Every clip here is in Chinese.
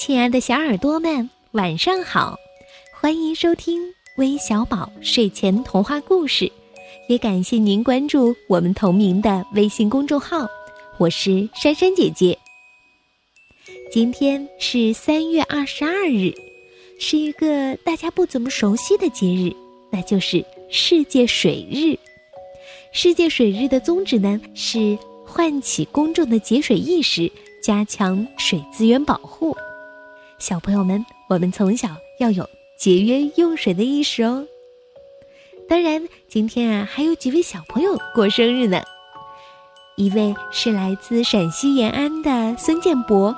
亲爱的小耳朵们，晚上好！欢迎收听微小宝睡前童话故事，也感谢您关注我们同名的微信公众号。我是珊珊姐姐。今天是三月二十二日，是一个大家不怎么熟悉的节日，那就是世界水日。世界水日的宗旨呢，是唤起公众的节水意识，加强水资源保护。小朋友们，我们从小要有节约用水的意识哦。当然，今天啊，还有几位小朋友过生日呢。一位是来自陕西延安的孙建博，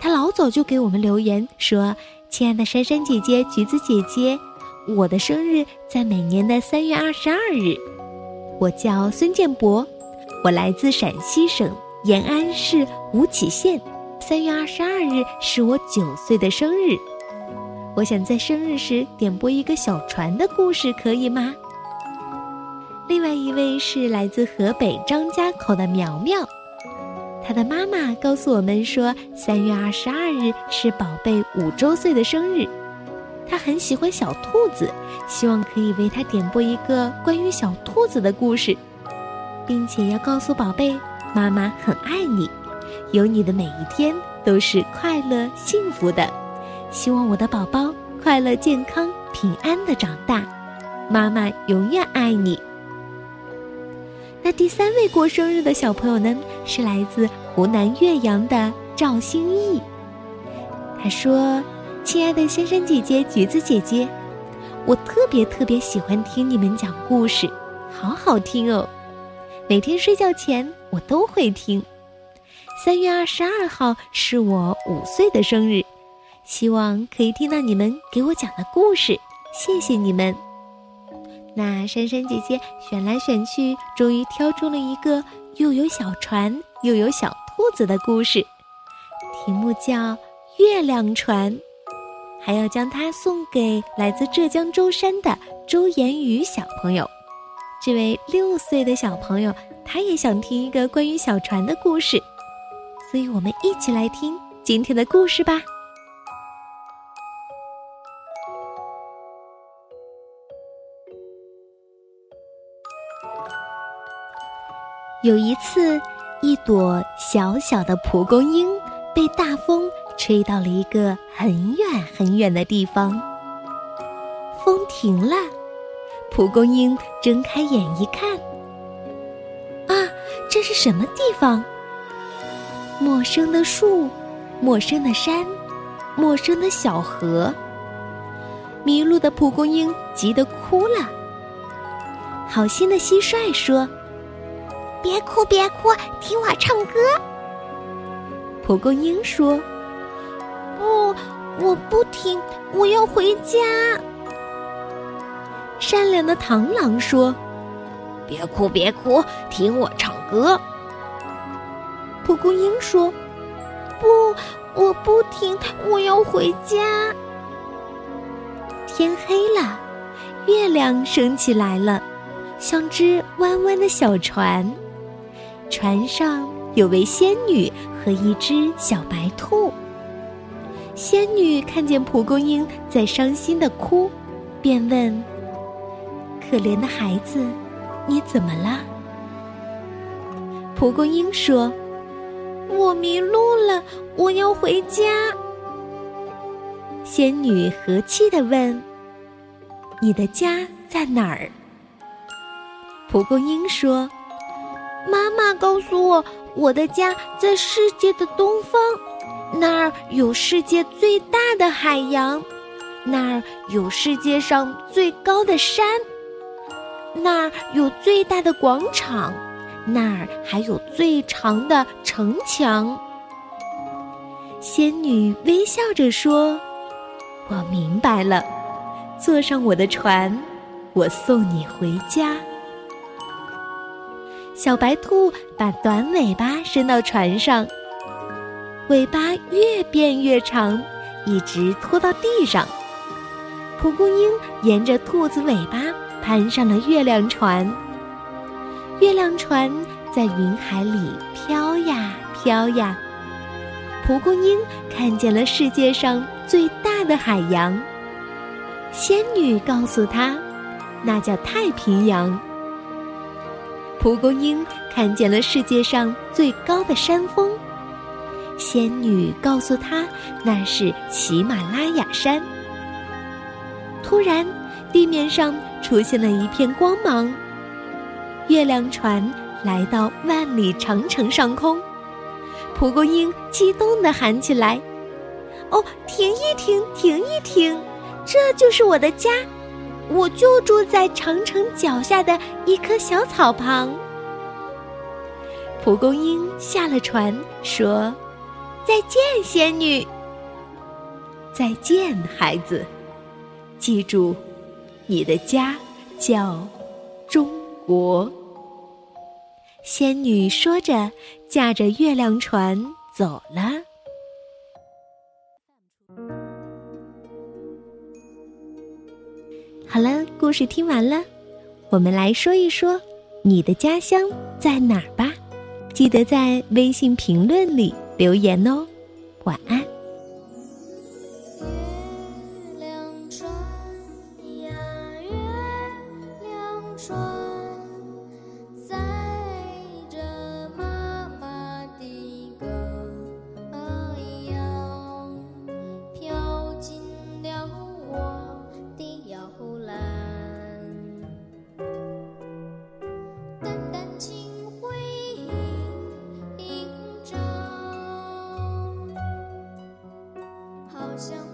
他老早就给我们留言说：“亲爱的珊珊姐姐、橘子姐姐，我的生日在每年的三月二十二日。我叫孙建博，我来自陕西省延安市吴起县。”三月二十二日是我九岁的生日，我想在生日时点播一个小船的故事，可以吗？另外一位是来自河北张家口的苗苗，他的妈妈告诉我们说，三月二十二日是宝贝五周岁的生日，他很喜欢小兔子，希望可以为他点播一个关于小兔子的故事，并且要告诉宝贝，妈妈很爱你。有你的每一天都是快乐幸福的，希望我的宝宝快乐健康平安的长大，妈妈永远爱你。那第三位过生日的小朋友呢，是来自湖南岳阳的赵兴义。他说：“亲爱的珊珊姐姐、橘子姐姐，我特别特别喜欢听你们讲故事，好好听哦，每天睡觉前我都会听。”三月二十二号是我五岁的生日，希望可以听到你们给我讲的故事，谢谢你们。那珊珊姐姐选来选去，终于挑出了一个又有小船又有小兔子的故事，题目叫《月亮船》，还要将它送给来自浙江舟山的周言宇小朋友。这位六岁的小朋友，他也想听一个关于小船的故事。所以我们一起来听今天的故事吧。有一次，一朵小小的蒲公英被大风吹到了一个很远很远的地方。风停了，蒲公英睁开眼一看，啊，这是什么地方？陌生的树，陌生的山，陌生的小河。迷路的蒲公英急得哭了。好心的蟋蟀说：“别哭，别哭，听我唱歌。”蒲公英说：“不，我不听，我要回家。”善良的螳螂说：“别哭，别哭，听我唱歌。”蒲公英说：“不，我不听，我要回家。”天黑了，月亮升起来了，像只弯弯的小船。船上有位仙女和一只小白兔。仙女看见蒲公英在伤心的哭，便问：“可怜的孩子，你怎么了？”蒲公英说。我迷路了，我要回家。仙女和气的问：“你的家在哪儿？”蒲公英说：“妈妈告诉我，我的家在世界的东方，那儿有世界最大的海洋，那儿有世界上最高的山，那儿有最大的广场。”那儿还有最长的城墙。仙女微笑着说：“我明白了，坐上我的船，我送你回家。”小白兔把短尾巴伸到船上，尾巴越变越长，一直拖到地上。蒲公英沿着兔子尾巴攀上了月亮船。月亮船在云海里飘呀飘呀，蒲公英看见了世界上最大的海洋。仙女告诉他，那叫太平洋。蒲公英看见了世界上最高的山峰。仙女告诉他，那是喜马拉雅山。突然，地面上出现了一片光芒。月亮船来到万里长城上空，蒲公英激动地喊起来：“哦，停一停，停一停，这就是我的家，我就住在长城脚下的一棵小草旁。”蒲公英下了船，说：“再见，仙女。再见，孩子。记住，你的家叫中。”国仙女说着，驾着月亮船走了。好了，故事听完了，我们来说一说你的家乡在哪儿吧。记得在微信评论里留言哦。晚安。我想。